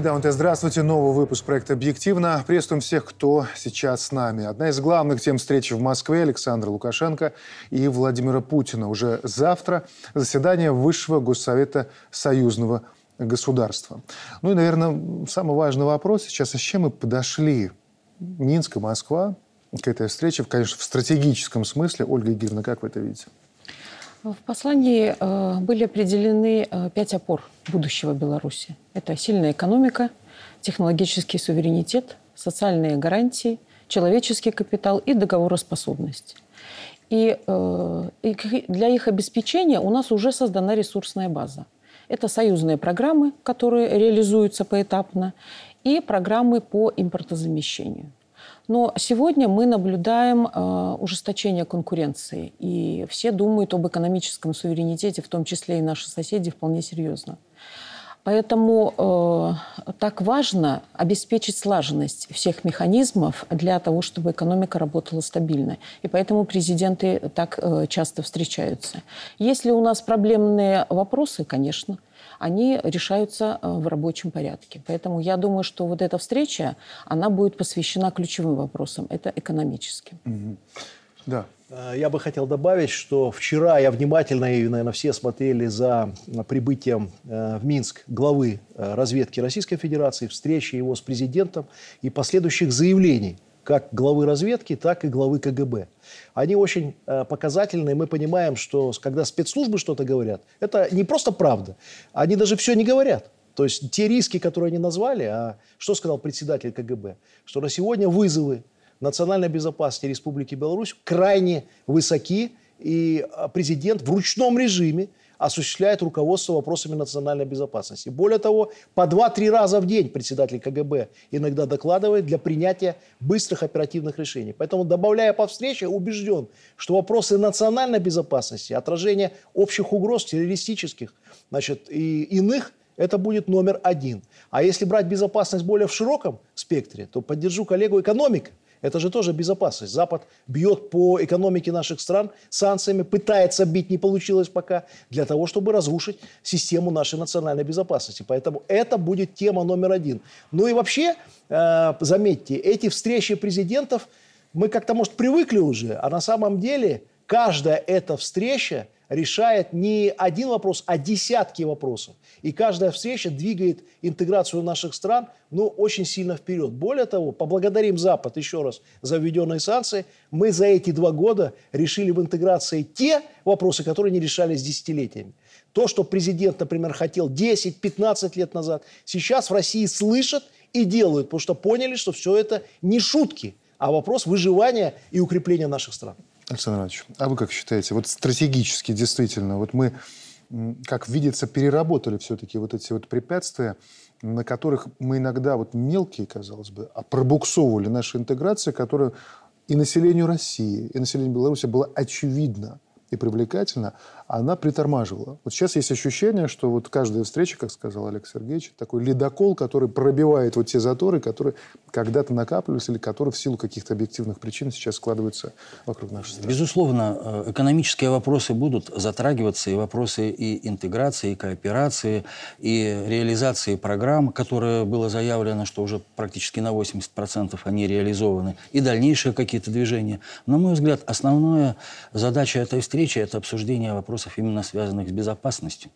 МТ, здравствуйте. Новый выпуск проекта «Объективно». Приветствуем всех, кто сейчас с нами. Одна из главных тем встречи в Москве Александра Лукашенко и Владимира Путина. Уже завтра заседание Высшего Госсовета Союзного государства. Ну и, наверное, самый важный вопрос сейчас, а с чем мы подошли? Минск и Москва к этой встрече, конечно, в стратегическом смысле. Ольга Игоревна, как вы это видите? В послании э, были определены э, пять опор будущего Беларуси. Это сильная экономика, технологический суверенитет, социальные гарантии, человеческий капитал и договороспособность. И, э, для их обеспечения у нас уже создана ресурсная база. Это союзные программы, которые реализуются поэтапно, и программы по импортозамещению. Но сегодня мы наблюдаем э, ужесточение конкуренции, и все думают об экономическом суверенитете, в том числе и наши соседи, вполне серьезно. Поэтому э, так важно обеспечить слаженность всех механизмов для того, чтобы экономика работала стабильно. И поэтому президенты так э, часто встречаются. Если у нас проблемные вопросы, конечно, они решаются э, в рабочем порядке. Поэтому я думаю, что вот эта встреча, она будет посвящена ключевым вопросам. Это экономическим. Угу. Да. Э, я бы хотел добавить, что вчера я внимательно, и, наверное, все смотрели за прибытием э, в Минск главы разведки Российской Федерации, встречи его с президентом и последующих заявлений как главы разведки, так и главы КГБ они очень э, показательны. Мы понимаем, что когда спецслужбы что-то говорят, это не просто правда. Они даже все не говорят. То есть те риски, которые они назвали, а что сказал председатель КГБ? Что на сегодня вызовы национальной безопасности Республики Беларусь крайне высоки, и э, президент в ручном режиме осуществляет руководство вопросами национальной безопасности. Более того, по 2-3 раза в день председатель КГБ иногда докладывает для принятия быстрых оперативных решений. Поэтому, добавляя по встрече, убежден, что вопросы национальной безопасности, отражение общих угроз террористических значит, и иных – это будет номер один. А если брать безопасность более в широком спектре, то поддержу коллегу экономика. Это же тоже безопасность. Запад бьет по экономике наших стран санкциями, пытается бить, не получилось пока, для того, чтобы разрушить систему нашей национальной безопасности. Поэтому это будет тема номер один. Ну и вообще, э, заметьте, эти встречи президентов, мы как-то, может, привыкли уже, а на самом деле каждая эта встреча решает не один вопрос, а десятки вопросов. И каждая встреча двигает интеграцию наших стран ну, очень сильно вперед. Более того, поблагодарим Запад еще раз за введенные санкции. Мы за эти два года решили в интеграции те вопросы, которые не решались десятилетиями. То, что президент, например, хотел 10-15 лет назад, сейчас в России слышат и делают, потому что поняли, что все это не шутки, а вопрос выживания и укрепления наших стран. Александр Иванович, а вы как считаете, вот стратегически действительно, вот мы, как видится, переработали все-таки вот эти вот препятствия, на которых мы иногда вот мелкие, казалось бы, а пробуксовывали нашу интеграцию, которая и населению России, и населению Беларуси было очевидно и привлекательно, она притормаживала. Вот сейчас есть ощущение, что вот каждая встреча, как сказал Олег Сергеевич, такой ледокол, который пробивает вот те заторы, которые когда-то накапливались или которые в силу каких-то объективных причин сейчас складываются вокруг нашей страны. Безусловно, э, экономические вопросы будут затрагиваться, и вопросы и интеграции, и кооперации, и реализации программ, которые было заявлено, что уже практически на 80% они реализованы, и дальнейшие какие-то движения. На мой взгляд, основная задача этой встречи – это обсуждение вопросов вопросов, именно связанных с безопасностью.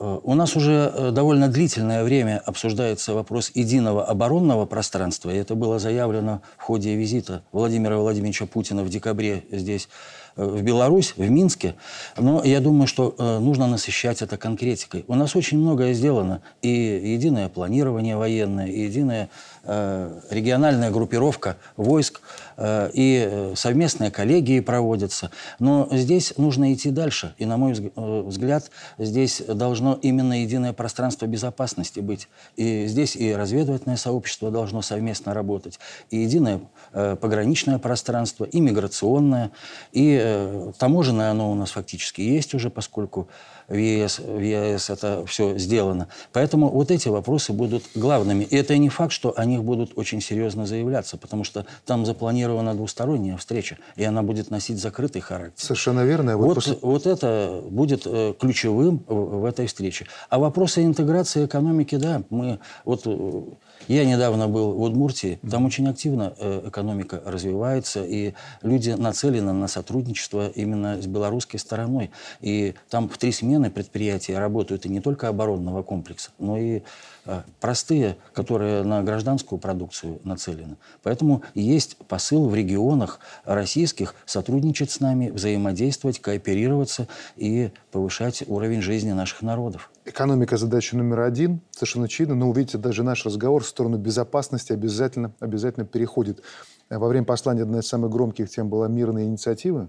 Э, у нас уже э, довольно длительное время обсуждается вопрос единого оборонного пространства, и это было заявлено в ходе визита Владимира Владимировича Путина в декабре здесь, э, в Беларусь, в Минске. Но я думаю, что нужно насыщать это конкретикой. У нас очень многое сделано, и единое планирование военное, и единое региональная группировка войск э, и э, совместные коллегии проводятся. Но здесь нужно идти дальше. И, на мой взгляд, здесь должно именно единое пространство безопасности быть. И здесь и разведывательное сообщество должно совместно работать, и единое пограничное пространство, и миграционное, и таможенное оно у нас фактически есть уже, поскольку в ЕС, в ЕС это все сделано. Поэтому вот эти вопросы будут главными. И это не факт, что о них будут очень серьезно заявляться, потому что там запланирована двусторонняя встреча, и она будет носить закрытый характер. Совершенно верно. Вот, вот, после... вот это будет э, ключевым в, в этой встрече. А вопросы интеграции экономики, да, мы вот э, я недавно был в Удмуртии, там очень активно э, экономика развивается, и люди нацелены на сотрудничество именно с белорусской стороной. И там в три смены предприятия работают и не только оборонного комплекса, но и Э, простые, которые на гражданскую продукцию нацелены. Поэтому есть посыл в регионах российских сотрудничать с нами, взаимодействовать, кооперироваться и повышать уровень жизни наших народов. Экономика – задача номер один, совершенно очевидно. Но увидите, даже наш разговор в сторону безопасности обязательно, обязательно переходит. Во время послания одна из самых громких тем была мирная инициатива,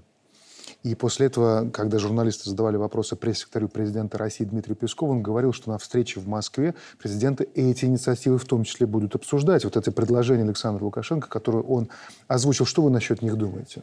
и после этого, когда журналисты задавали вопросы пресс-секретарю президента России Дмитрию Пескову, он говорил, что на встрече в Москве президенты эти инициативы в том числе будут обсуждать. Вот это предложение Александра Лукашенко, которое он озвучил. Что вы насчет них думаете?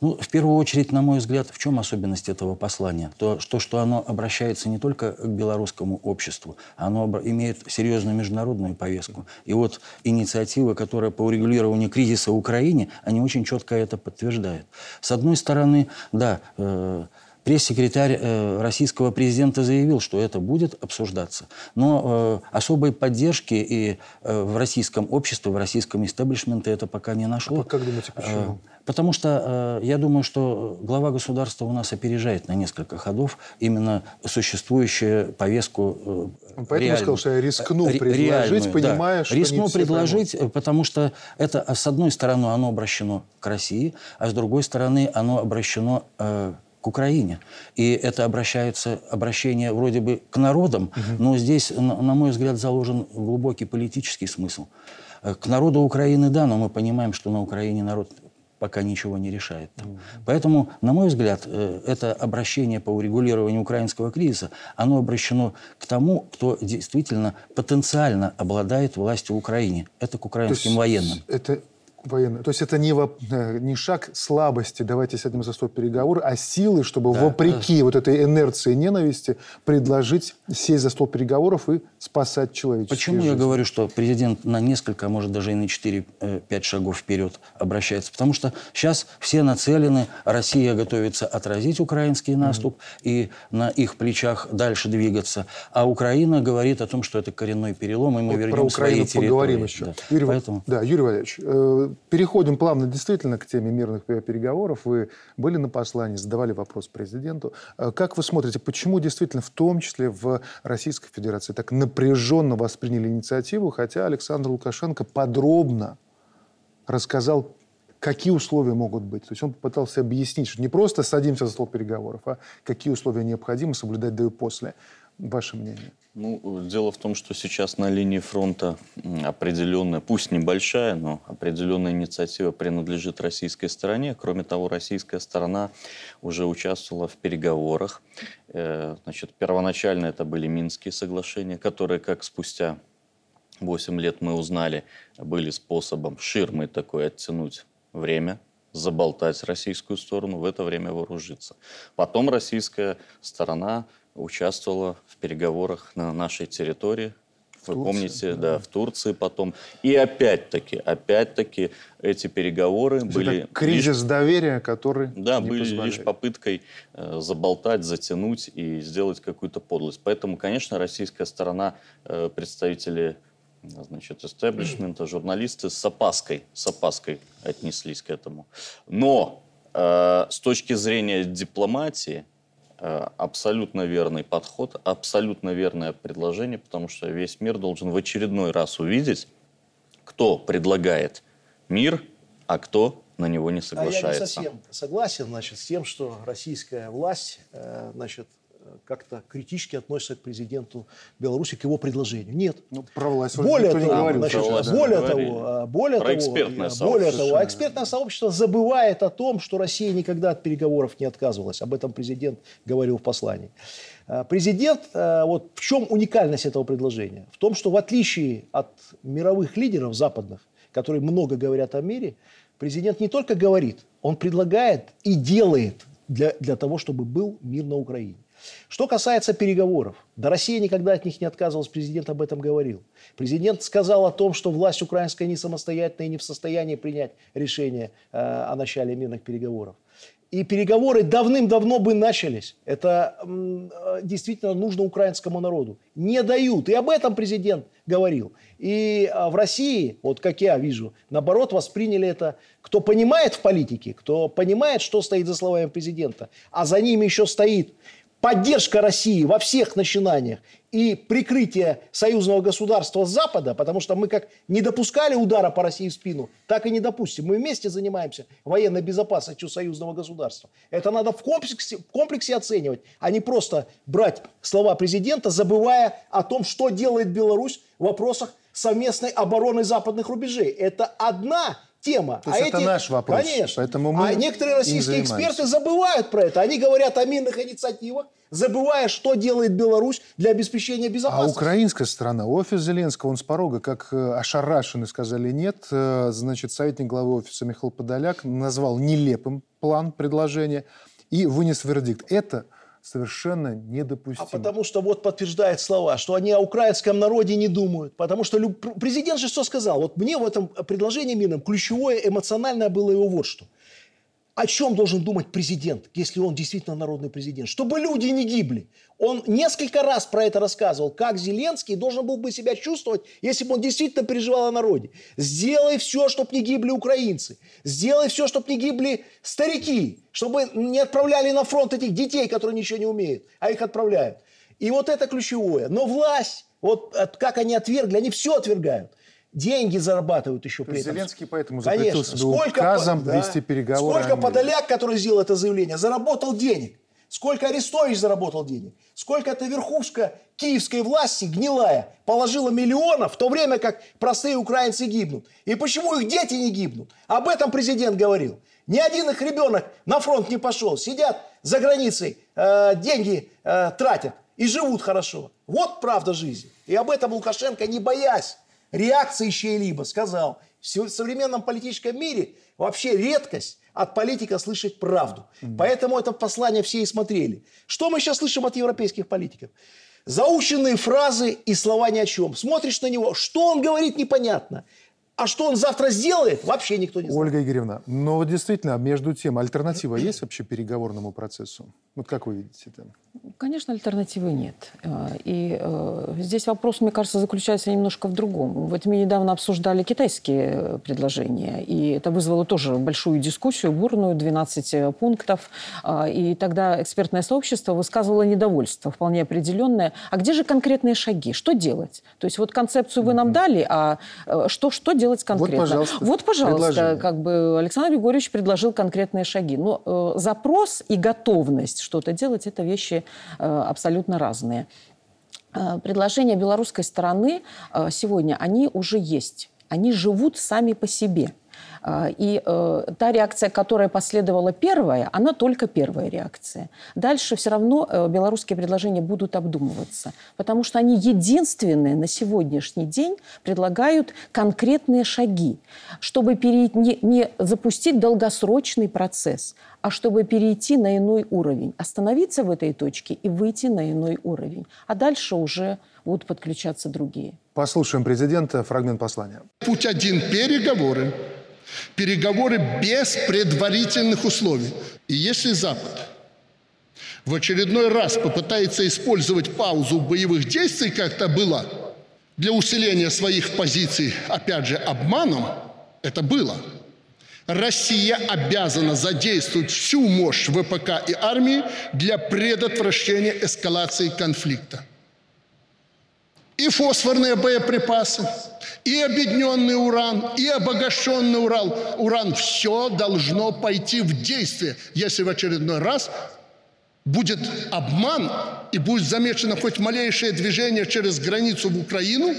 Ну, в первую очередь, на мой взгляд, в чем особенность этого послания? То, что, что оно обращается не только к белорусскому обществу, оно имеет серьезную международную повестку. И вот инициативы, которые по урегулированию кризиса в Украине, они очень четко это подтверждают. С одной стороны, да, э, Пресс-секретарь э, российского президента заявил, что это будет обсуждаться. Но э, особой поддержки и э, в российском обществе, в российском истеблишменте это пока не нашло. А как думаете, почему? Э, потому что э, я думаю, что глава государства у нас опережает на несколько ходов именно существующую повестку э, Он поэтому реальную, сказал, что я рискну предложить, реальную, понимая, да. что Рискну предложить, поймут. потому что это, с одной стороны, оно обращено к России, а с другой стороны, оно обращено э, Украине. И это обращается, обращение вроде бы к народам, угу. но здесь, на, на мой взгляд, заложен глубокий политический смысл. Э, к народу Украины, да, но мы понимаем, что на Украине народ пока ничего не решает. Там. Mm-hmm. Поэтому, на мой взгляд, э, это обращение по урегулированию украинского кризиса, оно обращено к тому, кто действительно потенциально обладает властью в Украине. Это к украинским военным. Это военную. То есть это не, во, э, не шаг слабости, давайте сядем за стол переговоры, а силы, чтобы да, вопреки да. вот этой инерции ненависти предложить сесть за стол переговоров и спасать человечество. Почему жизнь? я говорю, что президент на несколько, а может даже и на 4-5 э, шагов вперед обращается? Потому что сейчас все нацелены, Россия готовится отразить украинский наступ mm-hmm. и на их плечах дальше двигаться. А Украина говорит о том, что это коренной перелом, и мы вот вернем про Украину свои территории. поговорим еще. Да. Юрий, Поэтому... да, Юрий Валерьевич, э, переходим плавно действительно к теме мирных переговоров. Вы были на послании, задавали вопрос президенту. Э, как вы смотрите, почему действительно в том числе в Российской Федерации так напряженно восприняли инициативу, хотя Александр Лукашенко подробно рассказал, какие условия могут быть. То есть он попытался объяснить, что не просто садимся за стол переговоров, а какие условия необходимо соблюдать до и после. Ваше мнение? Ну, дело в том, что сейчас на линии фронта определенная, пусть небольшая, но определенная инициатива принадлежит российской стороне. Кроме того, российская сторона уже участвовала в переговорах. Э, значит, первоначально это были Минские соглашения, которые, как спустя 8 лет мы узнали, были способом ширмой такой оттянуть время заболтать российскую сторону, в это время вооружиться. Потом российская сторона участвовала в переговорах на нашей территории. Вы Турции, помните, да. да, в Турции потом. И опять-таки, опять-таки эти переговоры Это были... Кризис лишь, доверия, который Да, были позволяет. лишь попыткой э, заболтать, затянуть и сделать какую-то подлость. Поэтому, конечно, российская сторона, э, представители значит, истеблишмента, журналисты с опаской, с опаской отнеслись к этому. Но э, с точки зрения дипломатии, Э, абсолютно верный подход, абсолютно верное предложение, потому что весь мир должен в очередной раз увидеть, кто предлагает мир, а кто на него не соглашается. А я не совсем согласен значит, с тем, что российская власть э, значит, как-то критически относятся к президенту Беларуси, к его предложению. Нет. Ну, про власть более того, не говорил, значит, власть более того, более про того, экспертное более того, а экспертное сообщество забывает о том, что Россия никогда от переговоров не отказывалась. Об этом президент говорил в послании. А, президент, а, вот в чем уникальность этого предложения? В том, что в отличие от мировых лидеров западных, которые много говорят о мире, президент не только говорит, он предлагает и делает для, для того, чтобы был мир на Украине. Что касается переговоров, да Россия никогда от них не отказывалась, президент об этом говорил. Президент сказал о том, что власть украинская не самостоятельная и не в состоянии принять решение э, о начале мирных переговоров. И переговоры давным-давно бы начались. Это э, действительно нужно украинскому народу. Не дают. И об этом президент говорил. И э, в России, вот как я вижу, наоборот, восприняли это, кто понимает в политике, кто понимает, что стоит за словами президента, а за ними еще стоит поддержка России во всех начинаниях и прикрытие союзного государства Запада, потому что мы как не допускали удара по России в спину, так и не допустим. Мы вместе занимаемся военной безопасностью союзного государства. Это надо в комплексе, в комплексе оценивать, а не просто брать слова президента, забывая о том, что делает Беларусь в вопросах совместной обороны западных рубежей. Это одна тема. То есть а это эти, наш вопрос. Конечно. Поэтому мы а некоторые российские эксперты забывают про это. Они говорят о мирных инициативах, забывая, что делает Беларусь для обеспечения А безопасности. украинская сторона, офис Зеленского, он с порога, как э, ошарашены сказали нет, э, значит, советник главы офиса Михаил Подоляк назвал нелепым план предложения и вынес вердикт. Это совершенно недопустимо. А потому что вот подтверждает слова, что они о украинском народе не думают. Потому что люб... президент же что сказал? Вот мне в этом предложении мирном ключевое эмоциональное было его вот что. О чем должен думать президент, если он действительно народный президент? Чтобы люди не гибли. Он несколько раз про это рассказывал, как Зеленский должен был бы себя чувствовать, если бы он действительно переживал о народе. Сделай все, чтобы не гибли украинцы. Сделай все, чтобы не гибли старики. Чтобы не отправляли на фронт этих детей, которые ничего не умеют, а их отправляют. И вот это ключевое. Но власть, вот как они отвергли, они все отвергают деньги зарабатывают еще То при этом. Зеленский поэтому запретил Конечно. себе Сколько, указом да, вести переговоры. Сколько. Подоляк, который сделал это заявление, заработал денег. Сколько Арестович заработал денег. Сколько эта верхушка киевской власти, гнилая, положила миллионов, в то время как простые украинцы гибнут. И почему их дети не гибнут? Об этом президент говорил. Ни один их ребенок на фронт не пошел. Сидят за границей, э, деньги э, тратят и живут хорошо. Вот правда жизни. И об этом Лукашенко, не боясь реакции чьей-либо, сказал, в современном политическом мире вообще редкость от политика слышать правду. Mm-hmm. Поэтому это послание все и смотрели. Что мы сейчас слышим от европейских политиков? Заученные фразы и слова ни о чем. Смотришь на него, что он говорит, непонятно. А что он завтра сделает, вообще никто не знает. Ольга Игоревна, но вот действительно, между тем, альтернатива есть вообще переговорному процессу? Вот как вы видите это? Конечно, альтернативы нет. И э, здесь вопрос, мне кажется, заключается немножко в другом. Вот мы недавно обсуждали китайские предложения, и это вызвало тоже большую дискуссию, бурную, 12 пунктов. И тогда экспертное сообщество высказывало недовольство вполне определенное. А где же конкретные шаги? Что делать? То есть вот концепцию вы нам дали, а что, что делать конкретно? Вот, пожалуйста. Вот, пожалуйста, как бы Александр Григорьевич предложил конкретные шаги. Но э, запрос и готовность что-то делать – это вещи э, абсолютно разные. Э, предложения белорусской стороны э, сегодня, они уже есть. Они живут сами по себе. И э, та реакция, которая последовала первая, она только первая реакция. Дальше все равно э, белорусские предложения будут обдумываться, потому что они единственные на сегодняшний день предлагают конкретные шаги, чтобы не запустить долгосрочный процесс, а чтобы перейти на иной уровень, остановиться в этой точке и выйти на иной уровень. А дальше уже будут подключаться другие. Послушаем президента, фрагмент послания. Путь один – переговоры. Переговоры без предварительных условий. И если Запад в очередной раз попытается использовать паузу боевых действий, как это было, для усиления своих позиций, опять же, обманом, это было. Россия обязана задействовать всю мощь ВПК и армии для предотвращения эскалации конфликта. И фосфорные боеприпасы, и объединенный уран, и обогащенный уран. Уран все должно пойти в действие, если в очередной раз будет обман и будет замечено хоть малейшее движение через границу в Украину,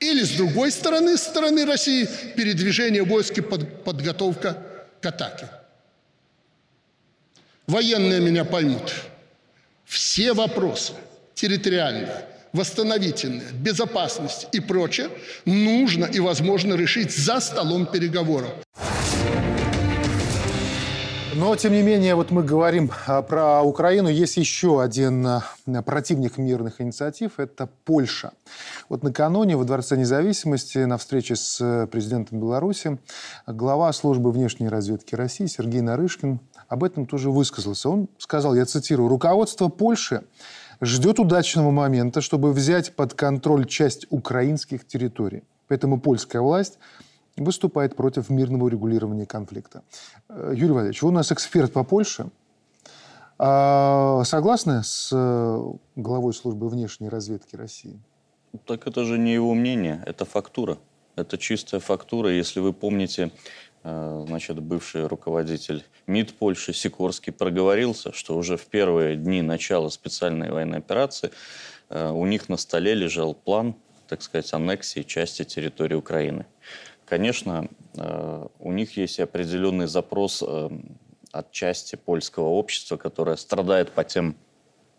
или с другой стороны, с стороны России, передвижение войск и под, подготовка к атаке. Военные меня поймут. Все вопросы территориальные, восстановительные, безопасность и прочее нужно и возможно решить за столом переговоров. Но, тем не менее, вот мы говорим а, про Украину. Есть еще один а, противник мирных инициатив – это Польша. Вот накануне во Дворце независимости на встрече с э, президентом Беларуси глава службы внешней разведки России Сергей Нарышкин об этом тоже высказался. Он сказал, я цитирую, «Руководство Польши ждет удачного момента, чтобы взять под контроль часть украинских территорий. Поэтому польская власть – выступает против мирного урегулирования конфликта. Э, Юрий Валерьевич, вы у нас эксперт по Польше. А согласны с э, главой службы внешней разведки России? Так это же не его мнение, это фактура. Это чистая фактура. Если вы помните, значит, бывший руководитель МИД Польши Сикорский проговорился, что уже в первые дни начала специальной военной операции у них на столе лежал план, так сказать, аннексии части территории Украины. Конечно, э, у них есть определенный запрос э, от части польского общества, которое страдает по тем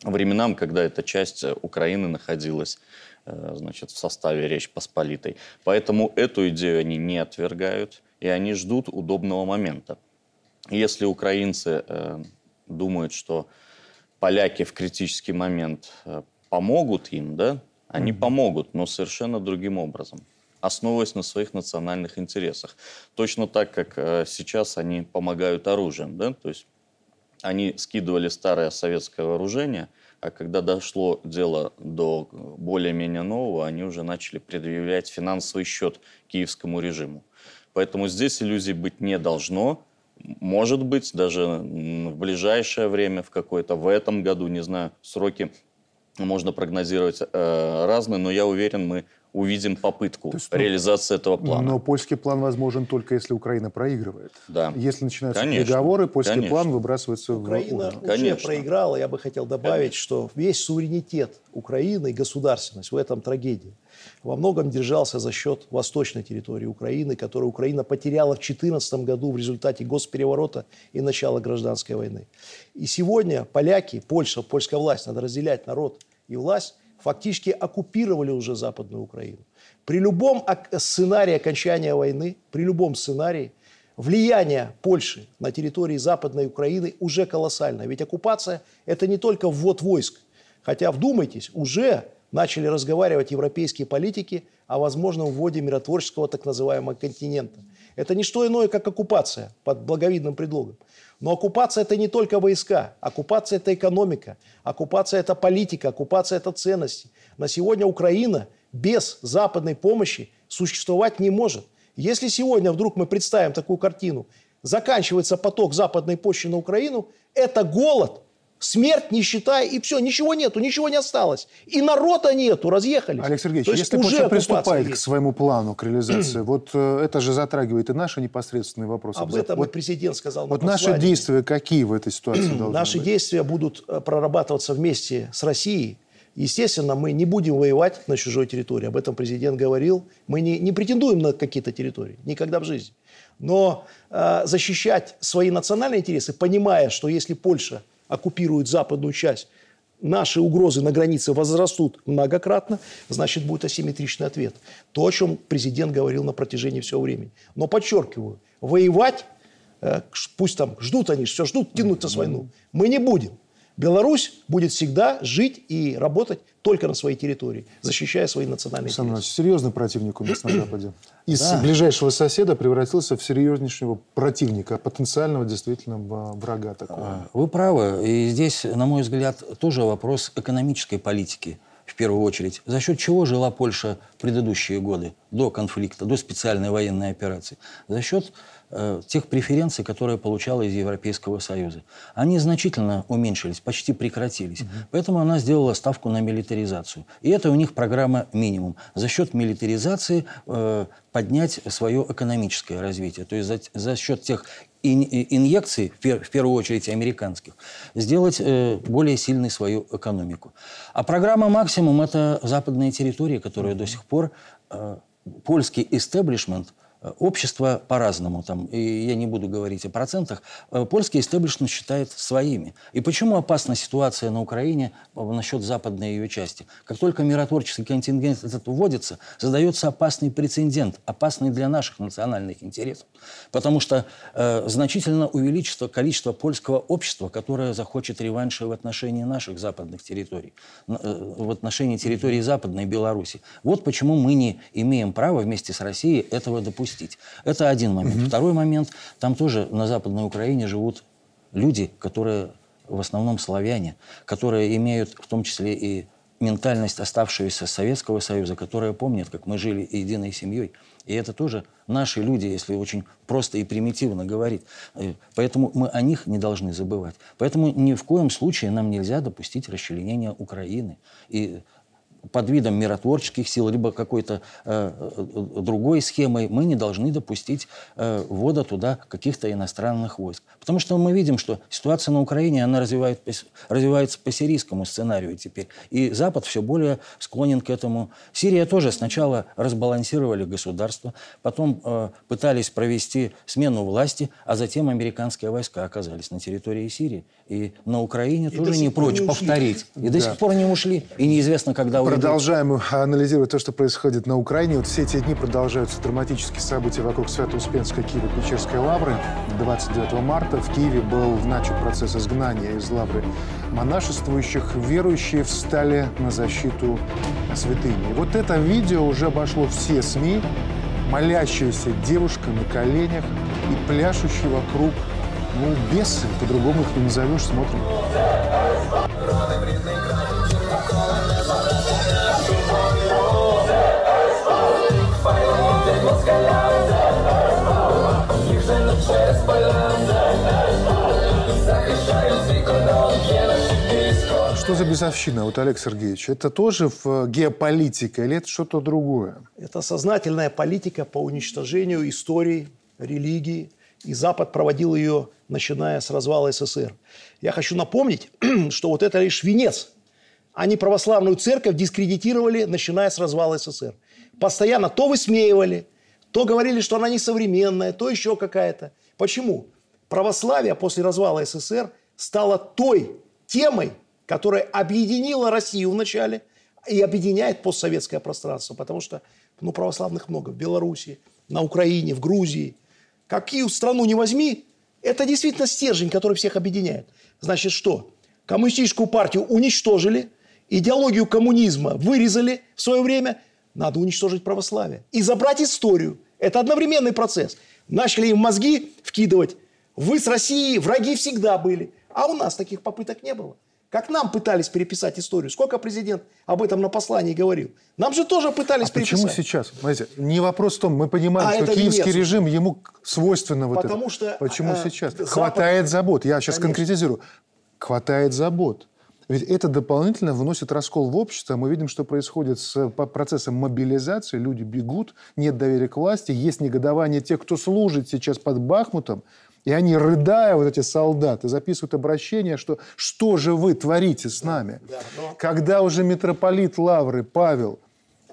временам, когда эта часть Украины находилась э, значит, в составе Речь Посполитой. Поэтому эту идею они не отвергают, и они ждут удобного момента. Если украинцы думают, что поляки в критический момент помогут им, да, они mm-hmm. помогут, но совершенно другим образом основываясь на своих национальных интересах. Точно так, как э, сейчас они помогают оружием. Да? То есть они скидывали старое советское вооружение, а когда дошло дело до более-менее нового, они уже начали предъявлять финансовый счет киевскому режиму. Поэтому здесь иллюзий быть не должно. Может быть, даже в ближайшее время, в какое-то в этом году, не знаю, сроки можно прогнозировать э, разные, но я уверен, мы увидим попытку есть, ну, реализации этого плана. Но польский план возможен только если Украина проигрывает. Да. Если начинаются Конечно. переговоры, польский Конечно. план выбрасывается Украина в Украина уже Конечно. проиграла. Я бы хотел добавить, Конечно. что весь суверенитет Украины и государственность в этом трагедии во многом держался за счет восточной территории Украины, которую Украина потеряла в 2014 году в результате госпереворота и начала гражданской войны. И сегодня поляки, Польша, польская власть, надо разделять народ и власть, фактически оккупировали уже Западную Украину. При любом сценарии окончания войны, при любом сценарии, влияние Польши на территории Западной Украины уже колоссальное. Ведь оккупация – это не только ввод войск. Хотя, вдумайтесь, уже начали разговаривать европейские политики о возможном вводе миротворческого так называемого континента. Это не что иное, как оккупация под благовидным предлогом. Но оккупация это не только войска, оккупация это экономика, оккупация это политика, оккупация это ценности. На сегодня Украина без западной помощи существовать не может. Если сегодня вдруг мы представим такую картину, заканчивается поток западной помощи на Украину, это голод – Смерть, нищета, и все, ничего нету, ничего не осталось. И народа нету, разъехались. Олег Сергеевич, если Польша приступает есть. к своему плану, к реализации, вот э, это же затрагивает и наши непосредственные вопросы. Об этом вот, президент сказал Вот наши действия какие в этой ситуации должны Наши быть? действия будут э, прорабатываться вместе с Россией. Естественно, мы не будем воевать на чужой территории. Об этом президент говорил. Мы не, не претендуем на какие-то территории. Никогда в жизни. Но э, защищать свои национальные интересы, понимая, что если Польша оккупируют западную часть, наши угрозы на границе возрастут многократно, значит, будет асимметричный ответ. То, о чем президент говорил на протяжении всего времени. Но подчеркиваю, воевать, э, пусть там ждут они, все ждут, тянутся с войну, мы не будем. Беларусь будет всегда жить и работать только на своей территории, защищая свои национальные Александр интересы. серьезный противник у нас на Западе. Из да. ближайшего соседа превратился в серьезнейшего противника, потенциального действительно врага такого. А, вы правы. И здесь, на мой взгляд, тоже вопрос экономической политики в первую очередь. За счет чего жила Польша в предыдущие годы, до конфликта, до специальной военной операции? За счет тех преференций, которые получала из Европейского Союза. Они значительно уменьшились, почти прекратились. Угу. Поэтому она сделала ставку на милитаризацию. И это у них программа минимум. За счет милитаризации э, поднять свое экономическое развитие. То есть за, за счет тех инъекций, в, пер, в первую очередь американских, сделать э, более сильной свою экономику. А программа «Максимум» – это западные территории, которые до сих пор э, польский истеблишмент – общества по-разному, там, и я не буду говорить о процентах, э, польский истеблишмент считает своими. И почему опасна ситуация на Украине насчет западной ее части? Как только миротворческий контингент этот вводится, задается опасный прецедент, опасный для наших национальных интересов. Потому что э, значительно увеличится количество польского общества, которое захочет реванша в отношении наших западных территорий, э, в отношении территории Западной Беларуси. Вот почему мы не имеем права вместе с Россией этого допустить. Это один момент. Угу. Второй момент. Там тоже на Западной Украине живут люди, которые в основном славяне, которые имеют в том числе и ментальность оставшуюся Советского Союза, которая помнит, как мы жили единой семьей. И это тоже наши люди, если очень просто и примитивно говорить. Э, поэтому мы о них не должны забывать. Поэтому ни в коем случае нам нельзя допустить расчленения Украины. И под видом миротворческих сил, либо какой-то э, э, другой схемой, мы не должны допустить э, ввода туда каких-то иностранных войск. Потому что мы видим, что ситуация на Украине, она развивает, развивается по сирийскому сценарию теперь. И Запад все более склонен к этому. Сирия тоже сначала разбалансировали государство, потом э, пытались провести смену власти, а затем американские войска оказались на территории Сирии. И на Украине и тоже не прочь не повторить. И да. до сих пор не ушли. И неизвестно, когда Продолжаем анализировать то, что происходит на Украине. Вот все эти дни продолжаются драматические события вокруг Свято-Успенской Киево-Печерской лавры. 29 марта в Киеве был начат процесс изгнания из лавры монашествующих. Верующие встали на защиту святыни. И вот это видео уже обошло все СМИ. Молящаяся девушка на коленях и пляшущий вокруг ну, бесы, по-другому их не назовешь, смотрим. Что за безовщина, вот, Олег Сергеевич? Это тоже в геополитика или это что-то другое? Это сознательная политика по уничтожению истории, религии, и Запад проводил ее, начиная с развала СССР. Я хочу напомнить, что вот это лишь венец. Они православную церковь дискредитировали, начиная с развала СССР. Постоянно то высмеивали, то говорили, что она несовременная, то еще какая-то. Почему? Православие после развала СССР стало той темой, которая объединила Россию вначале и объединяет постсоветское пространство. Потому что ну, православных много в Беларуси, на Украине, в Грузии – Какую страну не возьми, это действительно стержень, который всех объединяет. Значит, что? Коммунистическую партию уничтожили, идеологию коммунизма вырезали в свое время, надо уничтожить православие. И забрать историю. Это одновременный процесс. Начали им мозги вкидывать. Вы с Россией враги всегда были. А у нас таких попыток не было. Как нам пытались переписать историю. Сколько президент об этом на послании говорил. Нам же тоже пытались а переписать. почему сейчас? Знаете, не вопрос в том, мы понимаем, а что киевский нет, режим, ему свойственно вот Потому это. что... Почему а, сейчас? Запад... Хватает забот. Я сейчас Конечно. конкретизирую. Хватает забот. Ведь это дополнительно вносит раскол в общество. Мы видим, что происходит с процессом мобилизации. Люди бегут, нет доверия к власти, есть негодование тех, кто служит сейчас под Бахмутом. И они, рыдая, вот эти солдаты, записывают обращение, что «что же вы творите с нами?» да, но... Когда уже митрополит Лавры Павел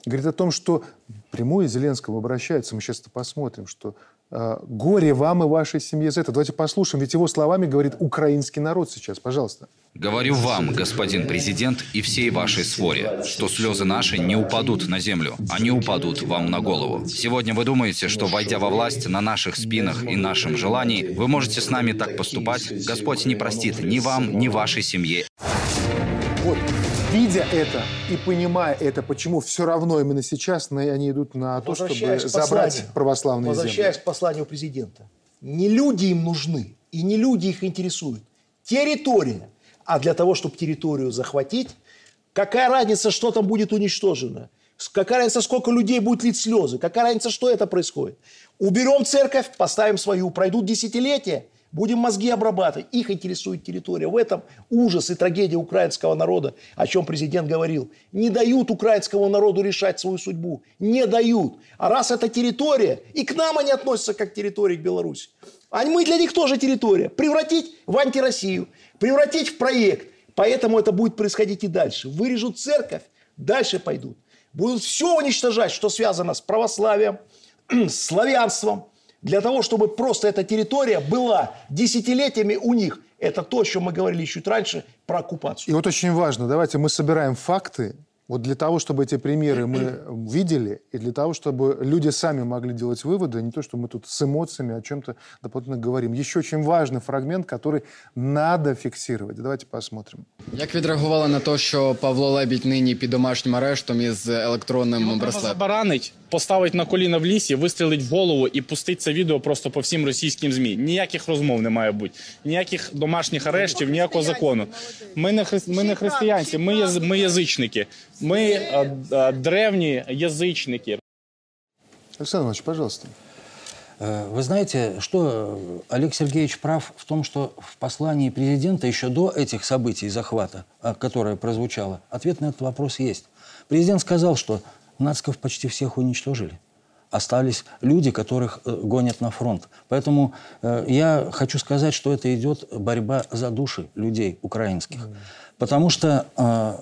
говорит о том, что прямую Зеленскому обращается, мы сейчас это посмотрим, что э, «горе вам и вашей семье за это». Давайте послушаем, ведь его словами говорит украинский народ сейчас. Пожалуйста. Говорю вам, господин президент, и всей вашей своре, что слезы наши не упадут на землю, они упадут вам на голову. Сегодня вы думаете, что, войдя во власть на наших спинах и нашем желании, вы можете с нами так поступать? Господь не простит ни вам, ни вашей семье. Вот, видя это и понимая это, почему все равно именно сейчас они идут на то, чтобы забрать православные Возвращаясь земли. к посланию президента. Не люди им нужны, и не люди их интересуют. Территория а для того, чтобы территорию захватить, какая разница, что там будет уничтожено? Какая разница, сколько людей будет лить слезы? Какая разница, что это происходит? Уберем церковь, поставим свою. Пройдут десятилетия, будем мозги обрабатывать. Их интересует территория. В этом ужас и трагедия украинского народа, о чем президент говорил. Не дают украинскому народу решать свою судьбу. Не дают. А раз это территория, и к нам они относятся как к территории к Беларуси. А мы для них тоже территория. Превратить в антироссию превратить в проект. Поэтому это будет происходить и дальше. Вырежут церковь, дальше пойдут. Будут все уничтожать, что связано с православием, славянством, для того, чтобы просто эта территория была десятилетиями у них. Это то, о чем мы говорили чуть раньше, про оккупацию. И вот очень важно, давайте мы собираем факты, вот для того, чтобы эти примеры мы видели, и для того, чтобы люди сами могли делать выводы, а не то, что мы тут с эмоциями о чем-то дополнительно говорим. Еще очень важный фрагмент, который надо фіксувати. Давайте посмотрим. Як відреагували на те, що Павло Лебідь нині під домашнім арештом із електронним Його треба браслетом? забаранить, поставить на коліна в лісі, вистрілить в голову і пустить це відео просто по всім російським змі. Ніяких розмов не має бути, ніяких домашніх арештів, ніякого закону. Ми не хри... ми не християнці, ми, яз... ми язичники. Ми е, е, древні язичники. Александр Иванович, пожалуйста. Э, Вы знаете, что Олег Сергеевич прав в том, что в послании президента еще до этих событий захвата, а, которое прозвучало, ответ на этот вопрос есть. Президент сказал, что нациков почти всех уничтожили. Остались люди, которых э, гонят на фронт. Поэтому э, я хочу сказать, что это идет борьба за души людей украинских. Потому что э,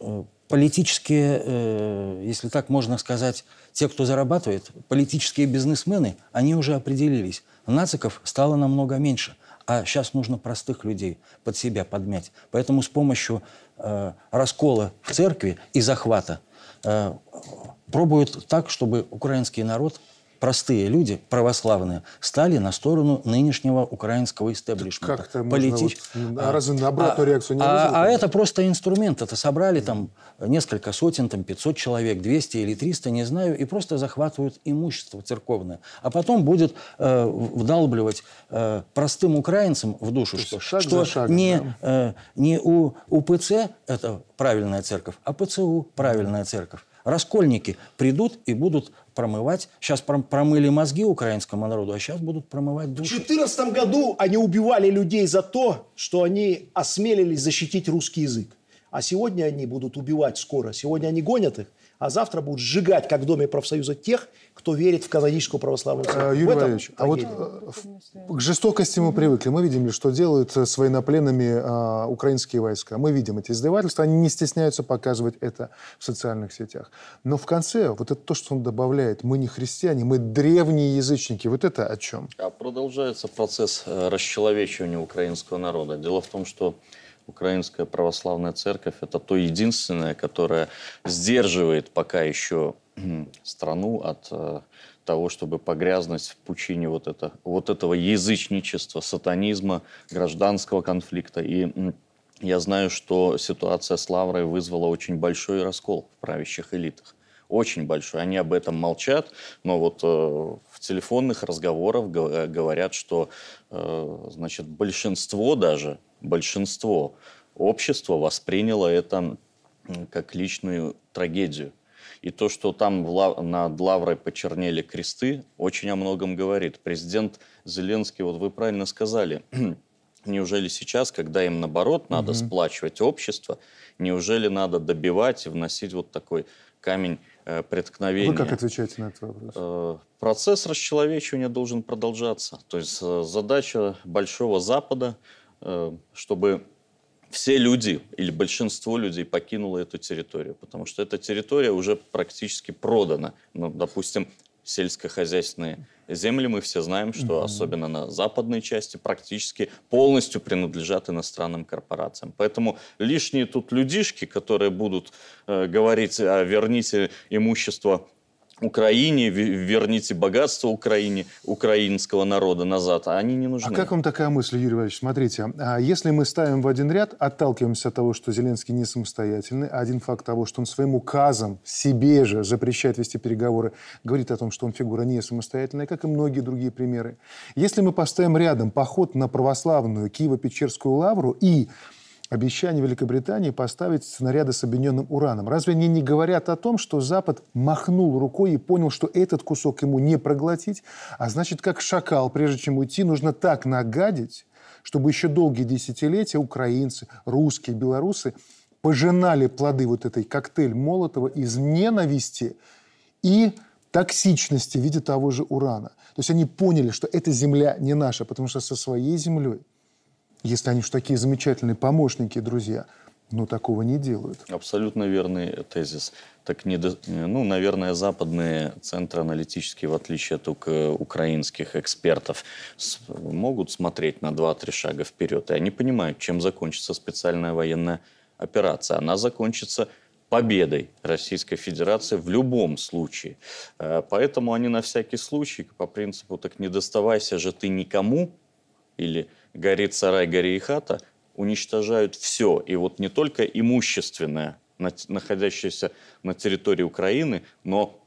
э, политические, э, если так можно сказать, те, кто зарабатывает, политические бизнесмены, они уже определились. Нациков стало намного меньше. А сейчас нужно простых людей под себя подмять. Поэтому с помощью э, раскола в церкви и захвата пробуют так, чтобы украинский народ, простые люди, православные, стали на сторону нынешнего украинского истеблишмента. Как-то можно вот, а разве на обратную реакцию не а, вызовет? а это просто инструмент. Это собрали там несколько сотен, там 500 человек, 200 или 300, не знаю, и просто захватывают имущество церковное. А потом будет э, вдалбливать э, простым украинцам в душу, что, шаг что шагом, не, э, не у УПЦ это правильная церковь, а ПЦУ правильная церковь. Раскольники придут и будут промывать. Сейчас пром- промыли мозги украинскому народу, а сейчас будут промывать В душу. 2014 году они убивали людей за то, что они осмелились защитить русский язык. А сегодня они будут убивать скоро. Сегодня они гонят их, а завтра будут сжигать, как в Доме профсоюза, тех, кто верит в каноническую православную Э, церковь. Юрий В этом Валерьевич, а вот э, к жестокости мы привыкли. Мы видим, что делают э, с военнопленными а, украинские войска. Мы видим эти издевательства. Они не стесняются показывать это в социальных сетях. Но в конце, вот это то, что он добавляет, мы не христиане, мы древние язычники. Вот это о чем? А продолжается процесс э, расчеловечивания украинского народа. Дело в том, что Украинская православная церковь – это то единственное, которое сдерживает пока еще страну от э, того, чтобы погрязнуть в пучине вот, это, вот этого язычничества, сатанизма, гражданского конфликта. И я знаю, что ситуация с Лаврой вызвала очень большой раскол в правящих элитах очень большой. Они об этом молчат, но вот э, в телефонных разговорах го- говорят, что э, значит, большинство даже, большинство общества восприняло это как личную трагедию. И то, что там над Лаврой почернели кресты, очень о многом говорит. Президент Зеленский, вот вы правильно сказали, неужели сейчас, когда им наоборот надо сплачивать общество, неужели надо добивать и вносить вот такой камень э, преткновения? Вы как отвечаете на этот вопрос? Э, Процесс расчеловечивания должен продолжаться. То есть э, задача Большого Запада, чтобы все люди или большинство людей покинуло эту территорию, потому что эта территория уже практически продана. Ну, допустим, сельскохозяйственные земли, мы все знаем, что особенно на западной части практически полностью принадлежат иностранным корпорациям. Поэтому лишние тут людишки, которые будут э, говорить, а, верните имущество Украине, ве- верните богатство Украине, украинского народа назад, а они не А нужны. как вам такая мысль, Юрий Валерьевич? Смотрите, а если мы ставим в один ряд, отталкиваемся от того, что Зеленский не самостоятельный, а один факт того, что он своим указом себе же запрещает вести переговоры, говорит о том, что он фигура не самостоятельная, как и многие другие примеры. Если мы поставим рядом поход на православную Киево-Печерскую лавру и обещание Великобритании поставить снаряды с объединенным ураном. Разве они не говорят о том, что Запад махнул рукой и понял, что этот кусок ему не проглотить, а значит, как шакал, прежде чем уйти, нужно так нагадить, чтобы еще долгие десятилетия украинцы, русские, белорусы пожинали плоды вот этой коктейль Молотова из ненависти и токсичности в виде того же урана. То есть они поняли, что эта земля не наша, потому что со своей землей если они уж такие замечательные помощники друзья, Но такого не делают. Абсолютно верный тезис. Так, не, ну, наверное, западные центры аналитические, в отличие от украинских экспертов, могут смотреть на 2-3 шага вперед. И они понимают, чем закончится специальная военная операция. Она закончится победой Российской Федерации в любом случае. Э, поэтому они на всякий случай, по принципу «так не доставайся же ты никому» или «горит сарай, гори и хата», уничтожают все. И вот не только имущественное, находящееся на территории Украины, но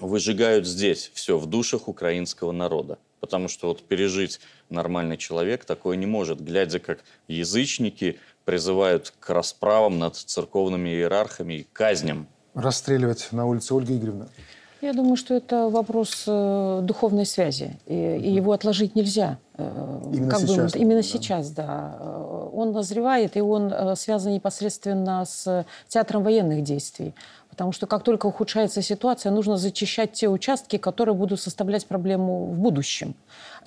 выжигают здесь все, в душах украинского народа. Потому что вот пережить нормальный человек такое не может, глядя как язычники призывают к расправам над церковными иерархами и казням. Расстреливать на улице Ольга Игоревна? Я думаю, что это вопрос э, духовной связи, и, и его отложить нельзя. Э, именно как сейчас? Бы, именно да. сейчас, да. Э, он назревает, и он связан непосредственно с театром военных действий. Потому что как только ухудшается ситуация, нужно зачищать те участки, которые будут составлять проблему в будущем.